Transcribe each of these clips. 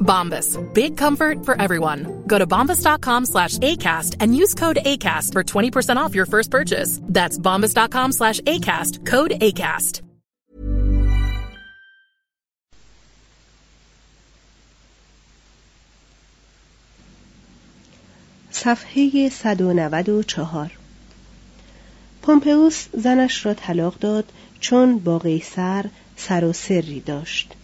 Bombas. Big comfort for everyone. Go to bombas.com slash ACAST and use code ACAST for 20% off your first purchase. That's bombas.com slash ACAST. Code ACAST. صفحه 194 پومپئوس زنش را طلاق داد چون با قیصر سر و سری داشت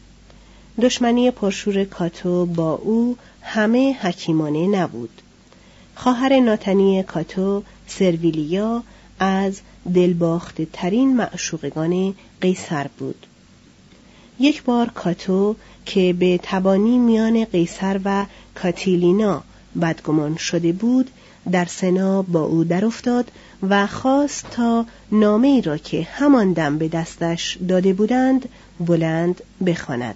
دشمنی پرشور کاتو با او همه حکیمانه نبود خواهر ناتنی کاتو سرویلیا از دلباخته ترین معشوقگان قیصر بود یک بار کاتو که به تبانی میان قیصر و کاتیلینا بدگمان شده بود در سنا با او در افتاد و خواست تا نامه ای را که همان دم به دستش داده بودند بلند بخواند.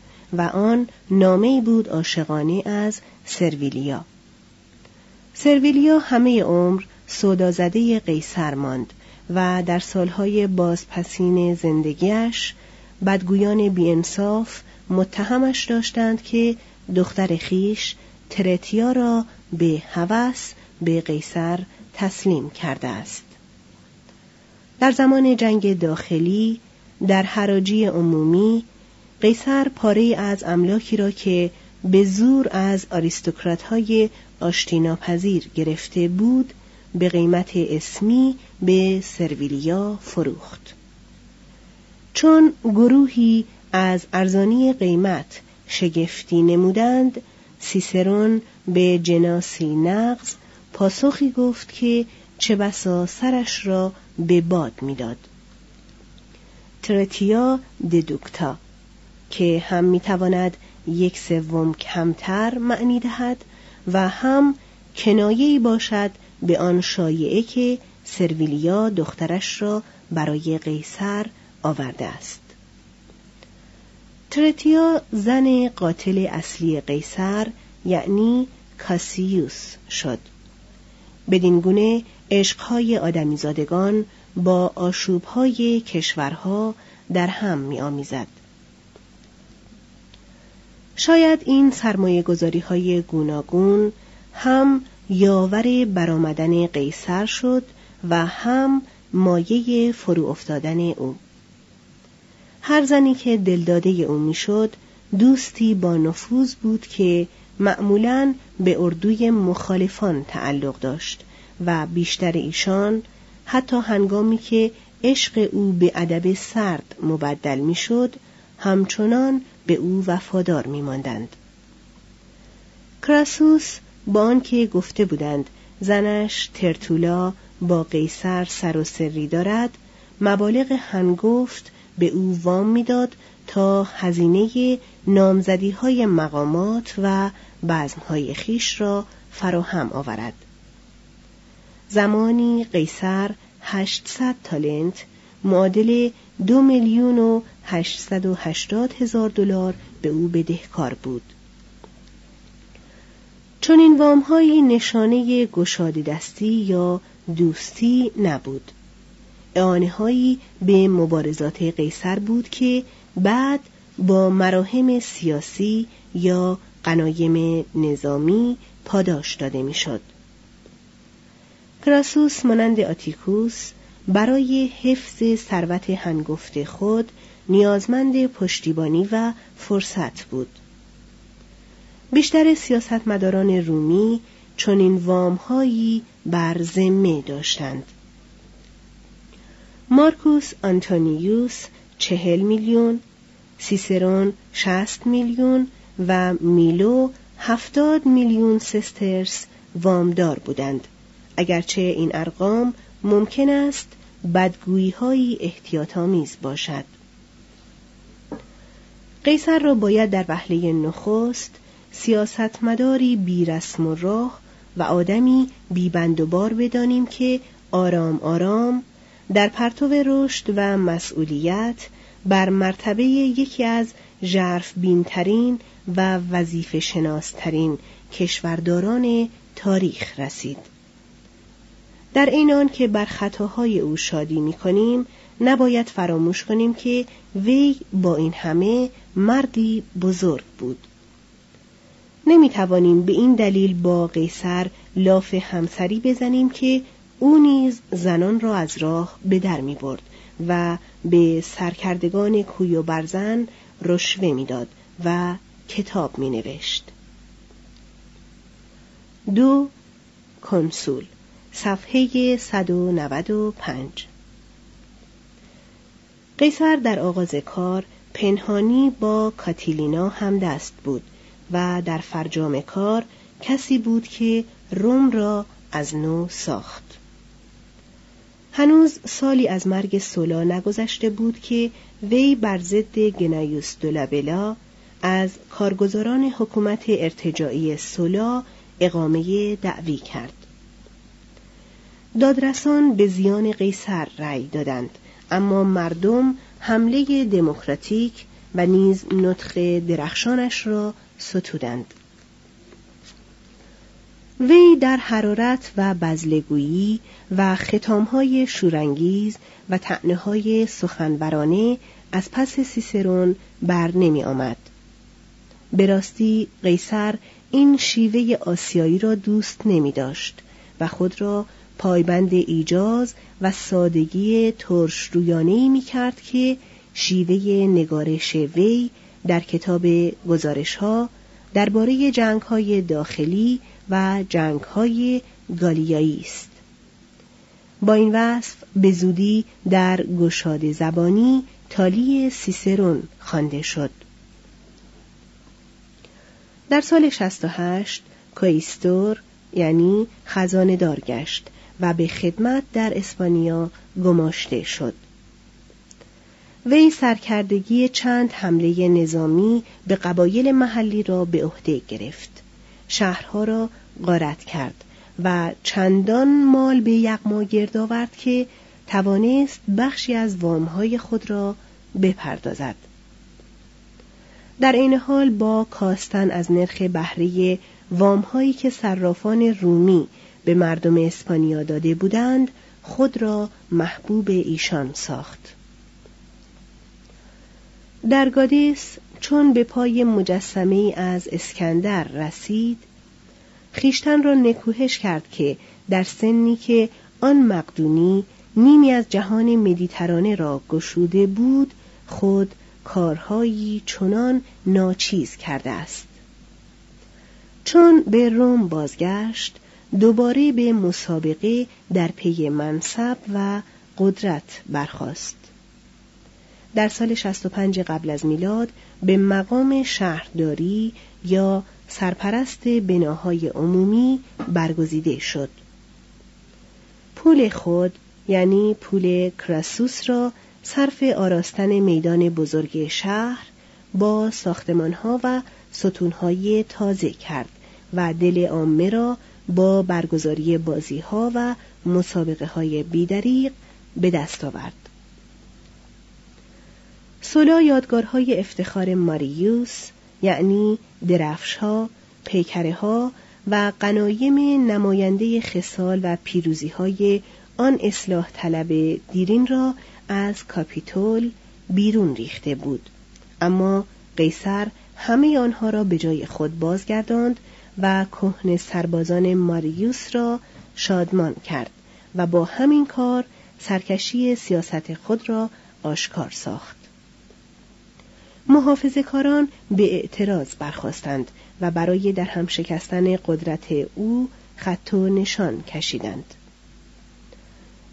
و آن نامه بود عاشقانه از سرویلیا. سرویلیا همه عمر سودازده قیصر ماند و در سالهای بازپسین زندگیش بدگویان بیانصاف متهمش داشتند که دختر خیش ترتیا را به هوس به قیصر تسلیم کرده است. در زمان جنگ داخلی در حراجی عمومی قیصر پاره از املاکی را که به زور از آریستوکرات های آشتیناپذیر گرفته بود به قیمت اسمی به سرویلیا فروخت. چون گروهی از ارزانی قیمت شگفتی نمودند سیسرون به جناسی نقض پاسخی گفت که چه بسا سرش را به باد می‌داد. ترتیا ددوکتا که هم می‌تواند یک سوم کمتر معنی دهد و هم کنایه‌ای باشد به آن شایعه که سرویلیا دخترش را برای قیصر آورده است ترتیا زن قاتل اصلی قیصر یعنی کاسیوس شد بدین گونه عشقهای آدمیزادگان با آشوبهای کشورها در هم می آمیزد. شاید این سرمایه گذاری های گوناگون هم یاور برآمدن قیصر شد و هم مایه فرو افتادن او. هر زنی که دلداده او می‌شد دوستی با نفوذ بود که معمولا به اردوی مخالفان تعلق داشت و بیشتر ایشان حتی هنگامی که عشق او به ادب سرد مبدل می‌شد همچنان به او وفادار میماندند. کراسوس با آنکه گفته بودند زنش ترتولا با قیصر سر و سری دارد مبالغ هنگفت به او وام می‌داد تا هزینه نامزدی های مقامات و بزم های خیش را فراهم آورد. زمانی قیصر 800 تالنت معادل دو میلیون و هشتصد و هشتاد هزار دلار به او بدهکار بود چون این وامهایی نشانه گشاده دستی یا دوستی نبود اعانه هایی به مبارزات قیصر بود که بعد با مراهم سیاسی یا قنایم نظامی پاداش داده می‌شد. کراسوس مانند آتیکوس برای حفظ ثروت هنگفت خود نیازمند پشتیبانی و فرصت بود. بیشتر سیاستمداران رومی چنین وامهایی بر ذمه داشتند. مارکوس آنتونیوس چهل میلیون، سیسرون شست میلیون و میلو هفتاد میلیون سسترس وامدار بودند. اگرچه این ارقام ممکن است بدگویی های احتیاط آمیز باشد. قیصر را باید در وهله نخست سیاستمداری بی رسم و راه و آدمی بی بند و بار بدانیم که آرام آرام در پرتو رشد و مسئولیت بر مرتبه یکی از ژرف بینترین و وظیفه شناسترین کشورداران تاریخ رسید. در این آن که بر خطاهای او شادی می کنیم نباید فراموش کنیم که وی با این همه مردی بزرگ بود. نمی توانیم به این دلیل با قیصر لاف همسری بزنیم که او نیز زنان را از راه به در می برد و به سرکردگان کوی و برزن رشوه می‌داد و کتاب می نوشت. دو کنسول صفحه 195 قیصر در آغاز کار پنهانی با کاتیلینا هم دست بود و در فرجام کار کسی بود که روم را از نو ساخت. هنوز سالی از مرگ سولا نگذشته بود که وی بر ضد گنایوس دولابلا از کارگزاران حکومت ارتجاعی سولا اقامه دعوی کرد. دادرسان به زیان قیصر رأی دادند اما مردم حمله دموکراتیک و نیز نطخ درخشانش را ستودند وی در حرارت و بزلگویی و ختامهای شورانگیز و های سخنورانه از پس سیسرون بر نمی آمد. به راستی قیصر این شیوه آسیایی را دوست نمی داشت و خود را پایبند ایجاز و سادگی ترش رویانه می کرد که شیوه نگارش وی در کتاب گزارش ها درباره جنگ های داخلی و جنگ های گالیایی است. با این وصف به زودی در گشاد زبانی تالی سیسرون خوانده شد. در سال 68 کویستور یعنی خزانه دار گشت و به خدمت در اسپانیا گماشته شد. وی سرکردگی چند حمله نظامی به قبایل محلی را به عهده گرفت. شهرها را غارت کرد و چندان مال به یغما گرد آورد که توانست بخشی از وامهای خود را بپردازد. در این حال با کاستن از نرخ بهره وامهایی که صرافان رومی به مردم اسپانیا داده بودند خود را محبوب ایشان ساخت. در گادیس چون به پای مجسمه از اسکندر رسید خیشتن را نکوهش کرد که در سنی که آن مقدونی نیمی از جهان مدیترانه را گشوده بود خود کارهایی چنان ناچیز کرده است چون به روم بازگشت دوباره به مسابقه در پی منصب و قدرت برخاست. در سال 65 قبل از میلاد به مقام شهرداری یا سرپرست بناهای عمومی برگزیده شد. پول خود یعنی پول کراسوس را صرف آراستن میدان بزرگ شهر با ساختمانها و ستونهای تازه کرد و دل عامه را با برگزاری بازیها و مسابقه های بیدریق به دست آورد. سولا یادگارهای افتخار ماریوس یعنی درفشها، پیکره ها و قنایم نماینده خصال و پیروزی های آن اصلاح طلب دیرین را از کاپیتول بیرون ریخته بود اما قیصر همه آنها را به جای خود بازگرداند و کهن سربازان ماریوس را شادمان کرد و با همین کار سرکشی سیاست خود را آشکار ساخت. محافظ کاران به اعتراض برخواستند و برای در هم شکستن قدرت او خط و نشان کشیدند.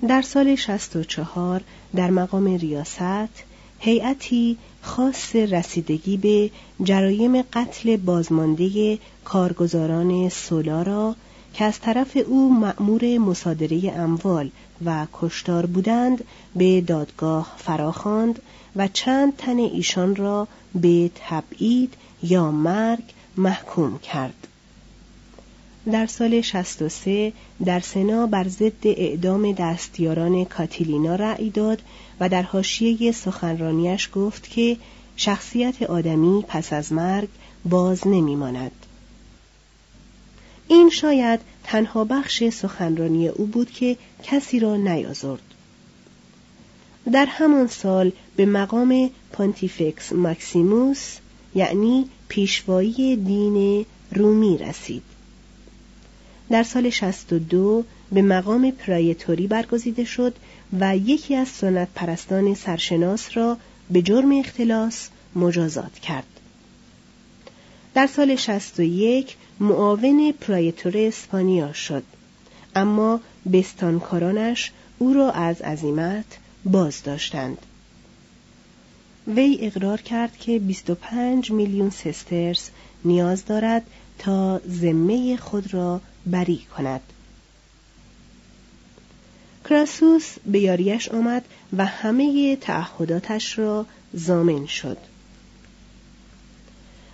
در سال 64 در مقام ریاست هیئتی خاص رسیدگی به جرایم قتل بازمانده کارگزاران سولا را که از طرف او مأمور مصادره اموال و کشتار بودند به دادگاه فراخواند و چند تن ایشان را به تبعید یا مرگ محکوم کرد. در سال 63 در سنا بر ضد اعدام دستیاران کاتیلینا رأی داد و در حاشیه سخنرانیش گفت که شخصیت آدمی پس از مرگ باز نمیماند. این شاید تنها بخش سخنرانی او بود که کسی را نیازرد. در همان سال به مقام پانتیفکس ماکسیموس یعنی پیشوایی دین رومی رسید. در سال 62 به مقام پرایتوری برگزیده شد و یکی از سنت پرستان سرشناس را به جرم اختلاس مجازات کرد. در سال 61 معاون پرایتور اسپانیا شد اما بستانکارانش او را از عزیمت باز داشتند. وی اقرار کرد که 25 میلیون سسترس نیاز دارد تا ذمه خود را بری کند. کراسوس به یاریش آمد و همه تعهداتش را زامن شد.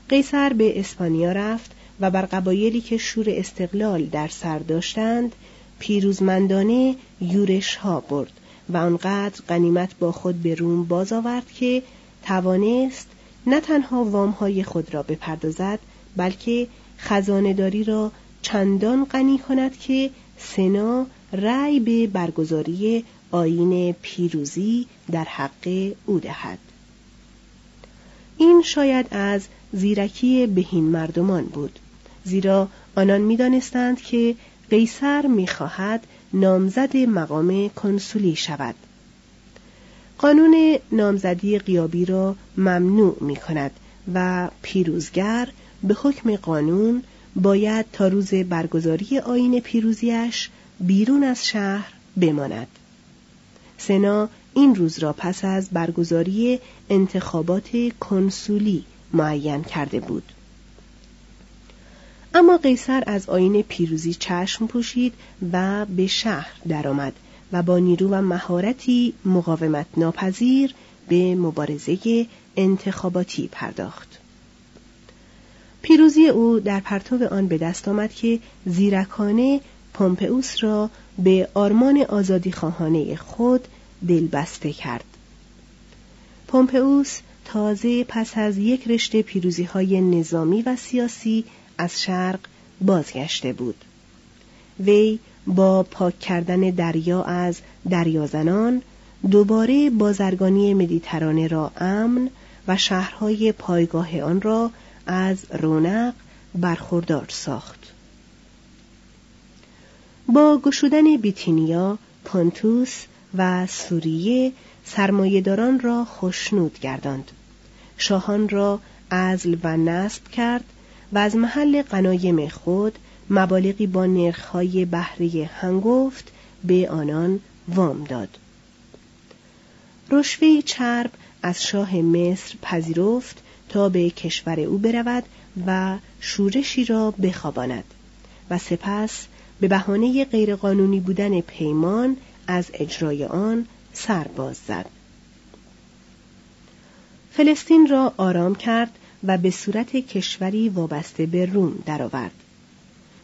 قیصر به اسپانیا رفت و بر قبایلی که شور استقلال در سر داشتند پیروزمندانه یورش ها برد و آنقدر غنیمت با خود به روم باز آورد که توانست نه تنها وام های خود را بپردازد بلکه خزانهداری را چندان غنی کند که سنا رأی به برگزاری آین پیروزی در حق او دهد. این شاید از زیرکی بهین مردمان بود زیرا آنان می‌دانستند که قیصر می‌خواهد نامزد مقام کنسولی شود. قانون نامزدی قیابی را ممنوع می کند و پیروزگر به حکم قانون باید تا روز برگزاری آین پیروزیش بیرون از شهر بماند. سنا این روز را پس از برگزاری انتخابات کنسولی معین کرده بود. اما قیصر از آین پیروزی چشم پوشید و به شهر درآمد و با نیرو و مهارتی مقاومت ناپذیر به مبارزه انتخاباتی پرداخت. پیروزی او در پرتو آن به دست آمد که زیرکانه پومپئوس را به آرمان آزادی خواهانه خود دلبسته کرد. پومپئوس تازه پس از یک رشته پیروزی های نظامی و سیاسی از شرق بازگشته بود. وی با پاک کردن دریا از دریازنان دوباره بازرگانی مدیترانه را امن و شهرهای پایگاه آن را از رونق برخوردار ساخت. با گشودن بیتینیا، پانتوس و سوریه سرمایهداران را خشنود گرداند شاهان را ازل و نصب کرد و از محل قنایم خود مبالغی با نرخهای بهره هنگفت به آنان وام داد رشوه چرب از شاه مصر پذیرفت تا به کشور او برود و شورشی را بخواباند و سپس به بهانه غیرقانونی بودن پیمان از اجرای آن سرباز زد فلسطین را آرام کرد و به صورت کشوری وابسته به روم درآورد.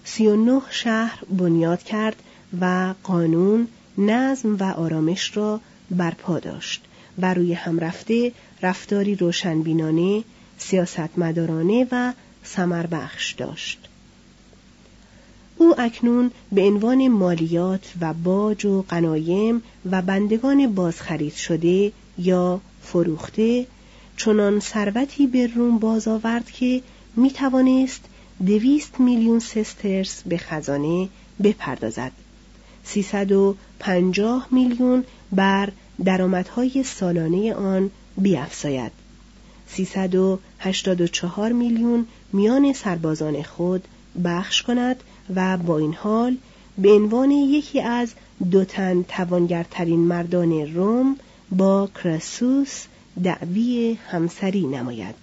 سی و نه شهر بنیاد کرد و قانون، نظم و آرامش را برپا داشت و روی هم رفته رفتاری روشنبینانه، سیاستمدارانه و سمربخش داشت. او اکنون به عنوان مالیات و باج و قنایم و بندگان بازخرید شده یا فروخته چنان ثروتی به روم باز آورد که می توانست دویست میلیون سسترس به خزانه بپردازد. پنجاه میلیون بر درآمدهای سالانه آن بیافزاید. چهار میلیون میان سربازان خود بخش کند و با این حال به عنوان یکی از دو تن توانگرترین مردان روم با کراسوس دعوی همسری نماید.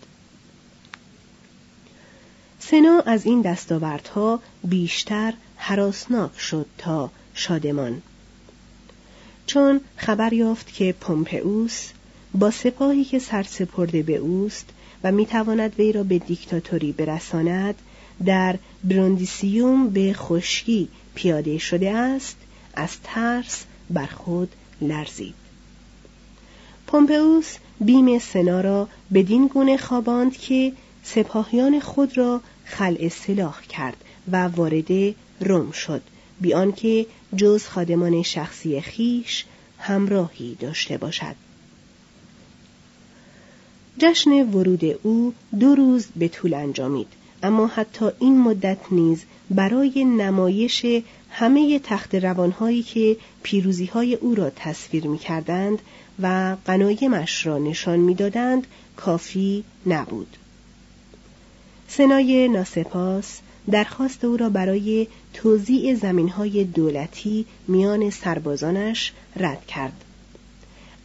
سنا از این دستاوردها بیشتر حراسناک شد تا شادمان. چون خبر یافت که پومپئوس با سپاهی که سرسپرده به اوست و می‌تواند وی را به دیکتاتوری برساند در بروندیسیوم به خشکی پیاده شده است از ترس بر خود لرزید. پومپئوس بیم سنا را بدین گونه خواباند که سپاهیان خود را خلع سلاح کرد و وارد روم شد بیان که جز خادمان شخصی خیش همراهی داشته باشد. جشن ورود او دو روز به طول انجامید اما حتی این مدت نیز برای نمایش همه تخت روانهایی که پیروزیهای او را تصویر می کردند و غنایمش را نشان می‌دادند کافی نبود. سنای ناسپاس درخواست او را برای توزیع زمینهای دولتی میان سربازانش رد کرد.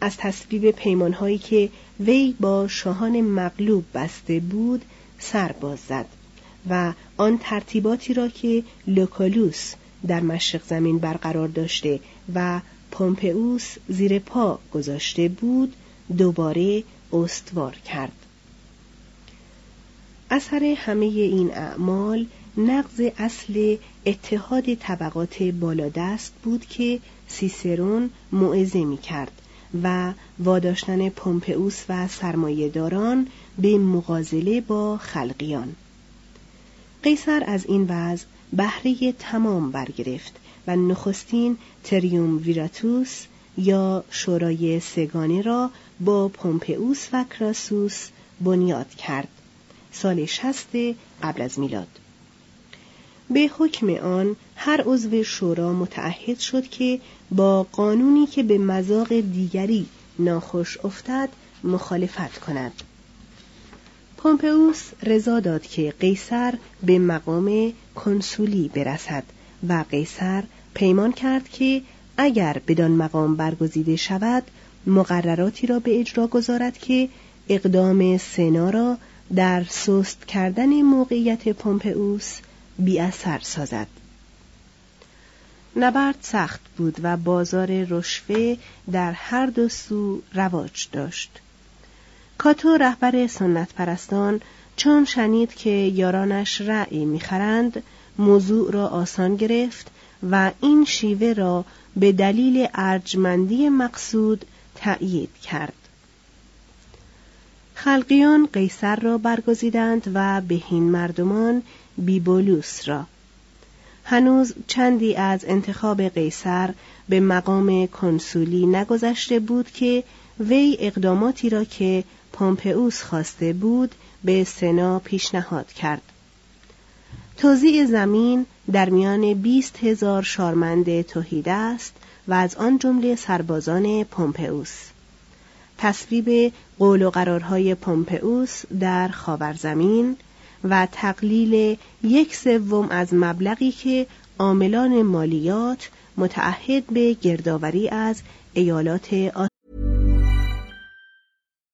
از تصویب پیمانهایی که وی با شاهان مغلوب بسته بود سرباز زد و آن ترتیباتی را که لوکالوس در مشرق زمین برقرار داشته و پومپئوس زیر پا گذاشته بود دوباره استوار کرد. اثر همه این اعمال نقض اصل اتحاد طبقات بالادست بود که سیسرون موعظه می کرد و واداشتن پومپئوس و سرمایهداران به مغازله با خلقیان. قیصر از این وضع بهره تمام برگرفت و نخستین تریوم ویراتوس یا شورای سگانه را با پومپئوس و کراسوس بنیاد کرد. سال شست قبل از میلاد. به حکم آن هر عضو شورا متعهد شد که با قانونی که به مذاق دیگری ناخوش افتد مخالفت کند. پومپئوس رضا داد که قیصر به مقام کنسولی برسد و قیصر پیمان کرد که اگر بدان مقام برگزیده شود مقرراتی را به اجرا گذارد که اقدام سنا را در سست کردن موقعیت پومپئوس بی اثر سازد نبرد سخت بود و بازار رشوه در هر دو سو رواج داشت کاتو رهبر سنت پرستان چون شنید که یارانش رأی می‌خرند موضوع را آسان گرفت و این شیوه را به دلیل ارجمندی مقصود تأیید کرد. خلقیان قیصر را برگزیدند و بهین مردمان بیبولوس را. هنوز چندی از انتخاب قیصر به مقام کنسولی نگذشته بود که وی اقداماتی را که پومپئوس خواسته بود به سنا پیشنهاد کرد. توزیع زمین در میان بیست هزار شارمند توحید است و از آن جمله سربازان پومپئوس تصویب قول و قرارهای پومپئوس در خاورزمین و تقلیل یک سوم از مبلغی که عاملان مالیات متعهد به گردآوری از ایالات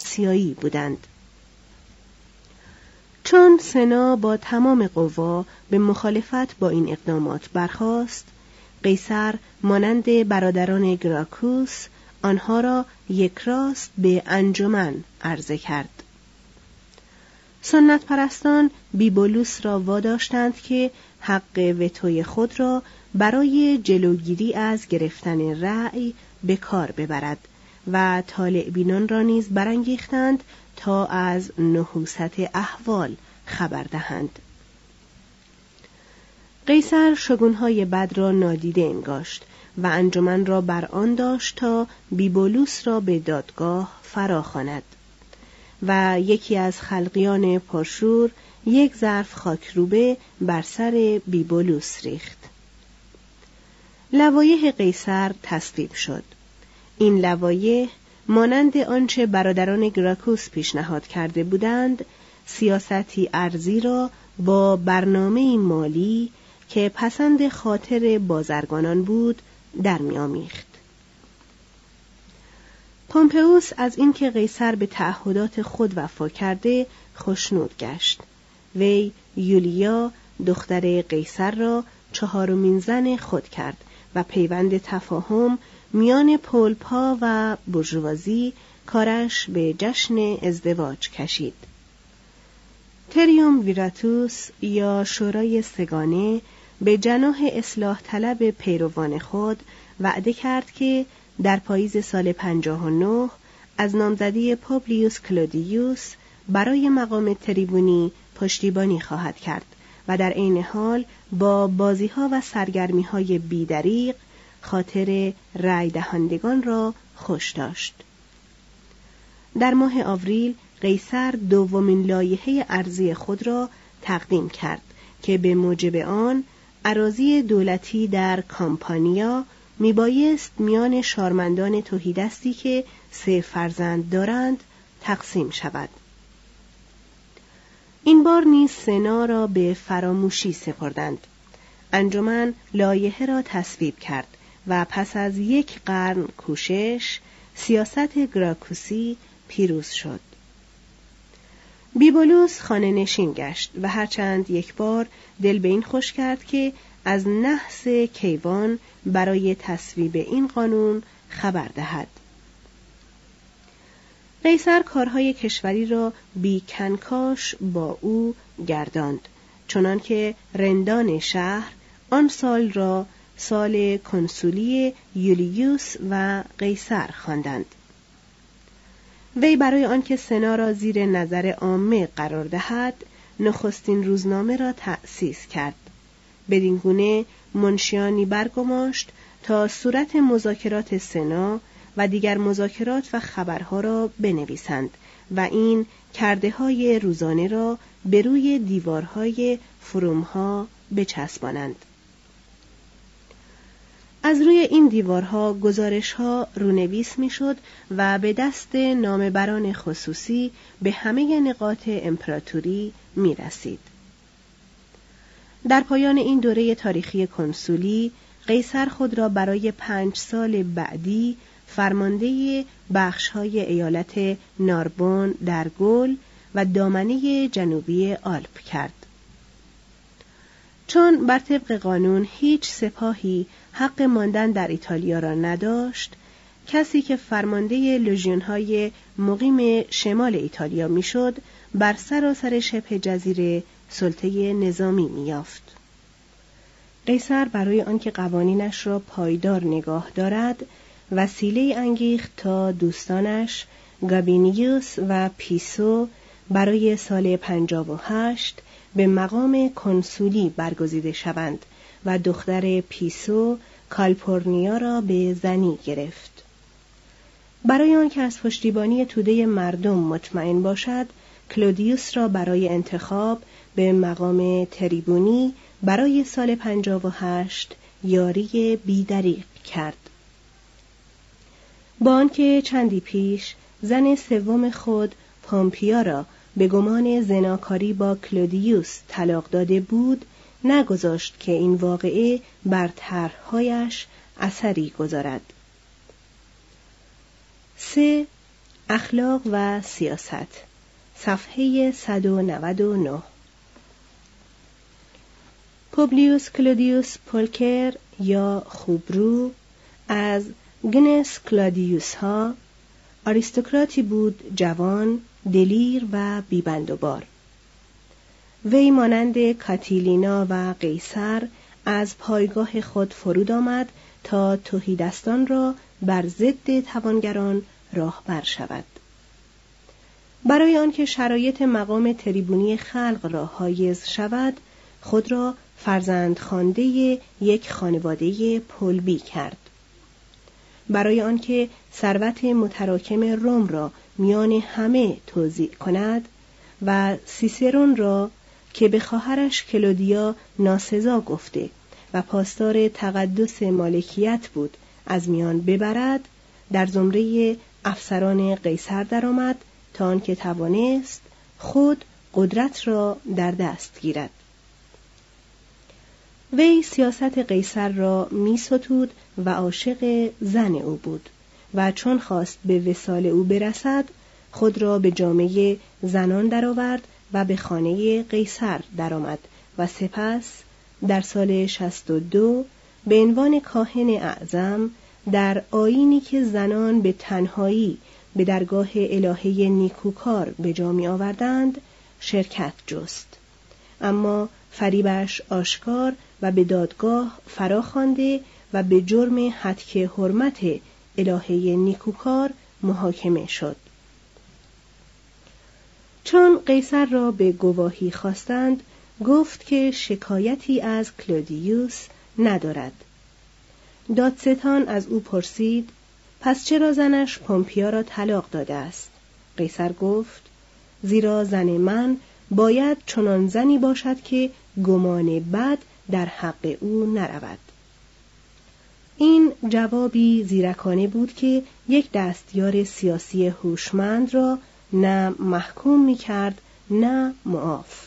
سیایی بودند. چون سنا با تمام قوا به مخالفت با این اقدامات برخاست، قیصر مانند برادران گراکوس آنها را یک راست به انجمن عرضه کرد. سنت پرستان بیبولوس را واداشتند که حق وتوی خود را برای جلوگیری از گرفتن رأی به کار ببرد و طالع بینان را نیز برانگیختند تا از نحوست احوال خبر دهند. قیصر شگونهای بد را نادیده انگاشت و انجمن را بر آن داشت تا بیبولوس را به دادگاه فراخواند و یکی از خلقیان پرشور یک ظرف خاکروبه بر سر بیبولوس ریخت. لوایح قیصر تصویب شد. این لوایح مانند آنچه برادران گراکوس پیشنهاد کرده بودند سیاستی ارزی را با برنامه مالی که پسند خاطر بازرگانان بود در میآمیخت. پومپئوس از اینکه قیصر به تعهدات خود وفا کرده خوشنود گشت. وی یولیا دختر قیصر را چهارمین زن خود کرد و پیوند تفاهم میان پولپا و برجوازی کارش به جشن ازدواج کشید. تریوم ویراتوس یا شورای سگانه به جناح اصلاح طلب پیروان خود وعده کرد که در پاییز سال 59 از نامزدی پابلیوس کلودیوس برای مقام تریبونی پشتیبانی خواهد کرد و در عین حال با بازیها و سرگرمی های بیدریق خاطر رای دهندگان را خوش داشت. در ماه آوریل قیصر دومین لایحه ارزی خود را تقدیم کرد که به موجب آن عراضی دولتی در کامپانیا میبایست میان شارمندان توهیدستی که سه فرزند دارند تقسیم شود این بار نیز سنا را به فراموشی سپردند انجمن لایحه را تصویب کرد و پس از یک قرن کوشش سیاست گراکوسی پیروز شد بیبولوس خانه نشین گشت و هرچند یک بار دل به این خوش کرد که از نحس کیوان برای تصویب این قانون خبر دهد. قیصر کارهای کشوری را بی کنکاش با او گرداند چنانکه رندان شهر آن سال را سال کنسولی یولیوس و قیصر خواندند. وی برای آنکه سنا را زیر نظر عامه قرار دهد نخستین روزنامه را تأسیس کرد بدین گونه منشیانی برگماشت تا صورت مذاکرات سنا و دیگر مذاکرات و خبرها را بنویسند و این کرده های روزانه را به روی دیوارهای فرومها بچسبانند. از روی این دیوارها گزارش ها رونویس می‌شد و به دست نامبران خصوصی به همه نقاط امپراتوری می رسید. در پایان این دوره تاریخی کنسولی قیصر خود را برای پنج سال بعدی فرمانده بخش های ایالت ناربون در گل و دامنه جنوبی آلپ کرد. چون بر طبق قانون هیچ سپاهی حق ماندن در ایتالیا را نداشت، کسی که فرمانده لژیون های مقیم شمال ایتالیا می‌شد بر سراسر شبه جزیره سلطه نظامی میافت. قیصر برای آنکه قوانینش را پایدار نگاه دارد وسیله انگیخت تا دوستانش گابینیوس و پیسو برای سال 58 به مقام کنسولی برگزیده شوند و دختر پیسو کالپورنیا را به زنی گرفت. برای آنکه از پشتیبانی توده مردم مطمئن باشد، کلودیوس را برای انتخاب به مقام تریبونی برای سال 58 یاری بیدریق کرد. با آنکه چندی پیش زن سوم خود پامپیا را به گمان زناکاری با کلودیوس طلاق داده بود نگذاشت که این واقعه بر طرحهایش اثری گذارد. سه اخلاق و سیاست. صفحه 199 پوبلیوس کلودیوس پولکر یا خوبرو از gens کلادیوس ها آریستوکراتی بود جوان دلیر و بیبندوبار وی مانند کاتیلینا و قیصر از پایگاه خود فرود آمد تا توهیدستان را بر ضد توانگران راهبر شود. برای آنکه شرایط مقام تریبونی خلق را حایز شود خود را فرزند خانده یک خانواده پلبی کرد. برای آنکه ثروت متراکم روم را میان همه توضیح کند و سیسرون را که به خواهرش کلودیا ناسزا گفته و پاسدار تقدس مالکیت بود از میان ببرد در زمره افسران قیصر درآمد تا آنکه توانست خود قدرت را در دست گیرد. وی سیاست قیصر را می ستود و عاشق زن او بود و چون خواست به وسال او برسد خود را به جامعه زنان درآورد و به خانه قیصر درآمد و سپس در سال 62 به عنوان کاهن اعظم در آینی که زنان به تنهایی به درگاه الهه نیکوکار به جا می آوردند شرکت جست. اما فریبش آشکار و به دادگاه فراخوانده و به جرم حدک حرمت الهه نیکوکار محاکمه شد. چون قیصر را به گواهی خواستند گفت که شکایتی از کلودیوس ندارد. دادستان از او پرسید پس چرا زنش پومپیا را طلاق داده است؟ قیصر گفت زیرا زن من باید چنان زنی باشد که گمان بد در حق او نرود. این جوابی زیرکانه بود که یک دستیار سیاسی هوشمند را نه محکوم می کرد نه معاف.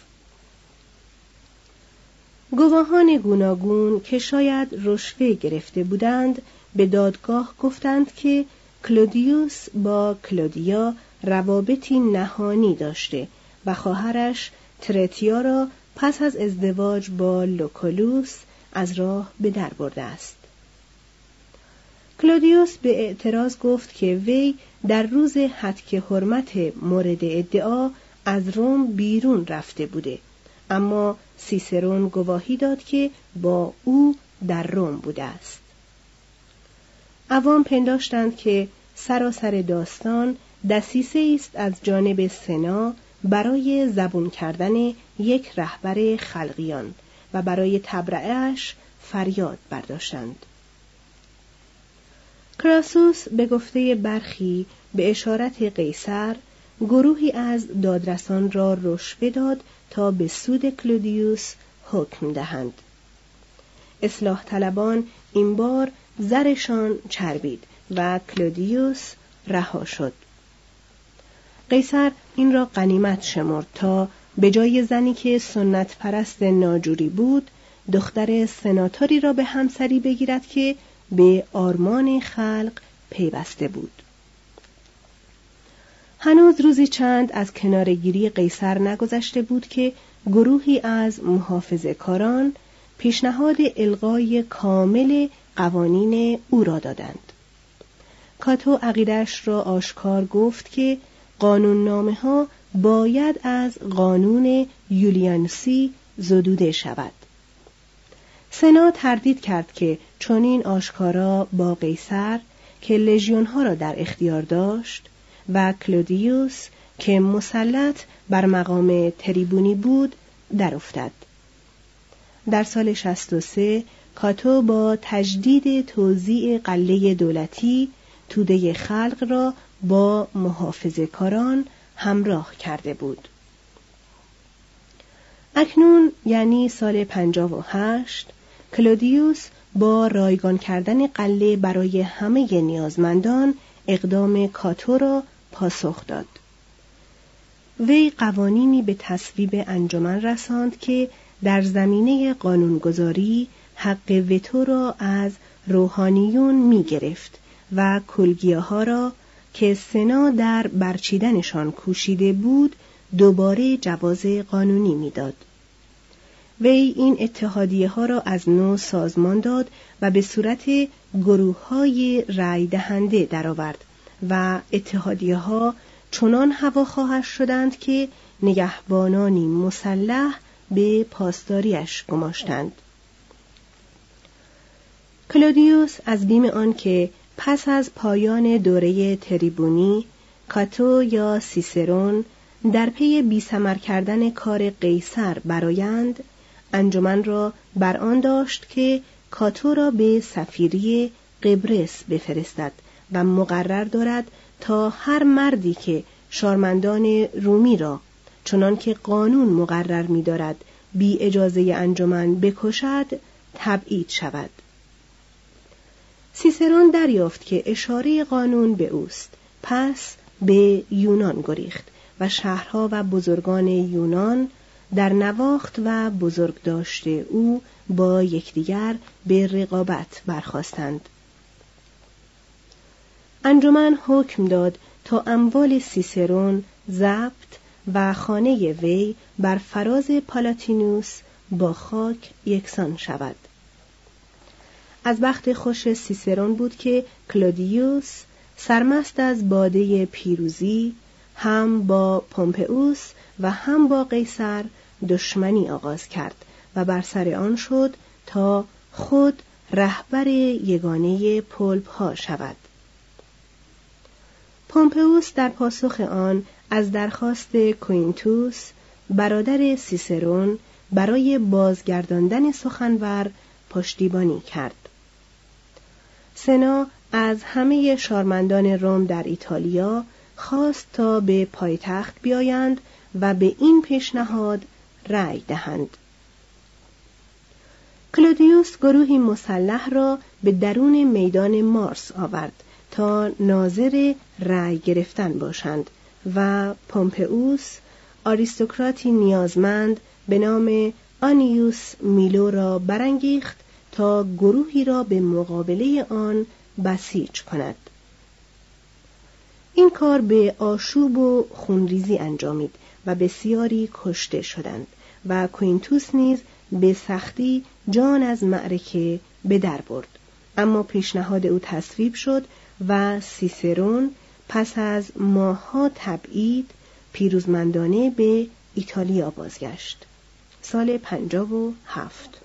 گواهان گوناگون که شاید رشوه گرفته بودند به دادگاه گفتند که کلودیوس با کلودیا روابطی نهانی داشته و خواهرش ترتیا را پس از ازدواج با لوکولوس از راه به در برده است. کلودیوس به اعتراض گفت که وی در روز حتک حرمت مورد ادعا از روم بیرون رفته بوده. اما سیسرون گواهی داد که با او در روم بوده است. عوام پنداشتند که سراسر داستان دسیسه است از جانب سنا برای زبون کردن یک رهبر خلقیان و برای تبرعهش فریاد برداشتند. کراسوس به گفته برخی به اشارت قیصر گروهی از دادرسان را رشوه داد تا به سود کلودیوس حکم دهند. اصلاح طلبان این بار زرشان چربید و کلودیوس رها شد. قیصر این را قنیمت شمرد تا به جای زنی که سنت پرست ناجوری بود دختر سناتاری را به همسری بگیرد که به آرمان خلق پیوسته بود هنوز روزی چند از کنارگیری قیصر نگذشته بود که گروهی از محافظه کاران پیشنهاد القای کامل قوانین او را دادند. کاتو عقیدش را آشکار گفت که قانون نامه ها باید از قانون یولیانسی زدوده شود. سنا تردید کرد که چنین آشکارا با قیصر که لژیون ها را در اختیار داشت و کلودیوس که مسلط بر مقام تریبونی بود در افتد. در سال 63 کاتو با تجدید توزیع قله دولتی توده خلق را با محافظه کاران همراه کرده بود. اکنون یعنی سال 58 کلودیوس با رایگان کردن قله برای همه نیازمندان اقدام کاتو را پاسخ داد. وی قوانینی به تصویب انجمن رساند که در زمینه قانونگذاری حق وتو را از روحانیون می گرفت و کلگیه ها را که سنا در برچیدنشان کوشیده بود دوباره جواز قانونی می‌داد. وی این اتحادیه ها را از نو سازمان داد و به صورت گروه های رای دهنده درآورد و اتحادیه ها چنان هواخواهش شدند که نگهبانانی مسلح به پاسداریش گماشتند. کلودیوس از بیم آنکه پس از پایان دوره تریبونی کاتو یا سیسرون در پی بیسمر کردن کار قیصر برایند انجمن را بر آن داشت که کاتو را به سفیری قبرس بفرستد و مقرر دارد تا هر مردی که شارمندان رومی را چنان که قانون مقرر می دارد بی اجازه انجمن بکشد تبعید شود. سیسرون دریافت که اشاره قانون به اوست. پس به یونان گریخت و شهرها و بزرگان یونان در نواخت و بزرگ داشته او با یکدیگر به رقابت برخواستند انجمن حکم داد تا اموال سیسرون ضبط و خانه وی بر فراز پالاتینوس با خاک یکسان شود. از بخت خوش سیسرون بود که کلودیوس سرمست از باده پیروزی هم با پومپئوس و هم با قیصر دشمنی آغاز کرد و بر سر آن شد تا خود رهبر یگانه پلپ ها شود. پومپئوس در پاسخ آن از درخواست کوینتوس برادر سیسرون برای بازگرداندن سخنور پشتیبانی کرد. سنا از همه شارمندان روم در ایتالیا خواست تا به پایتخت بیایند و به این پیشنهاد رأی دهند. کلودیوس گروهی مسلح را به درون میدان مارس آورد تا ناظر رأی گرفتن باشند و پومپئوس آریستوکراتی نیازمند به نام آنیوس میلو را برانگیخت تا گروهی را به مقابله آن بسیج کند. این کار به آشوب و خونریزی انجامید و بسیاری کشته شدند. و کوینتوس نیز به سختی جان از معرکه به در برد. اما پیشنهاد او تصویب شد و سیسرون پس از ماهها تبعید پیروزمندانه به ایتالیا بازگشت. سال پنجاب و هفت.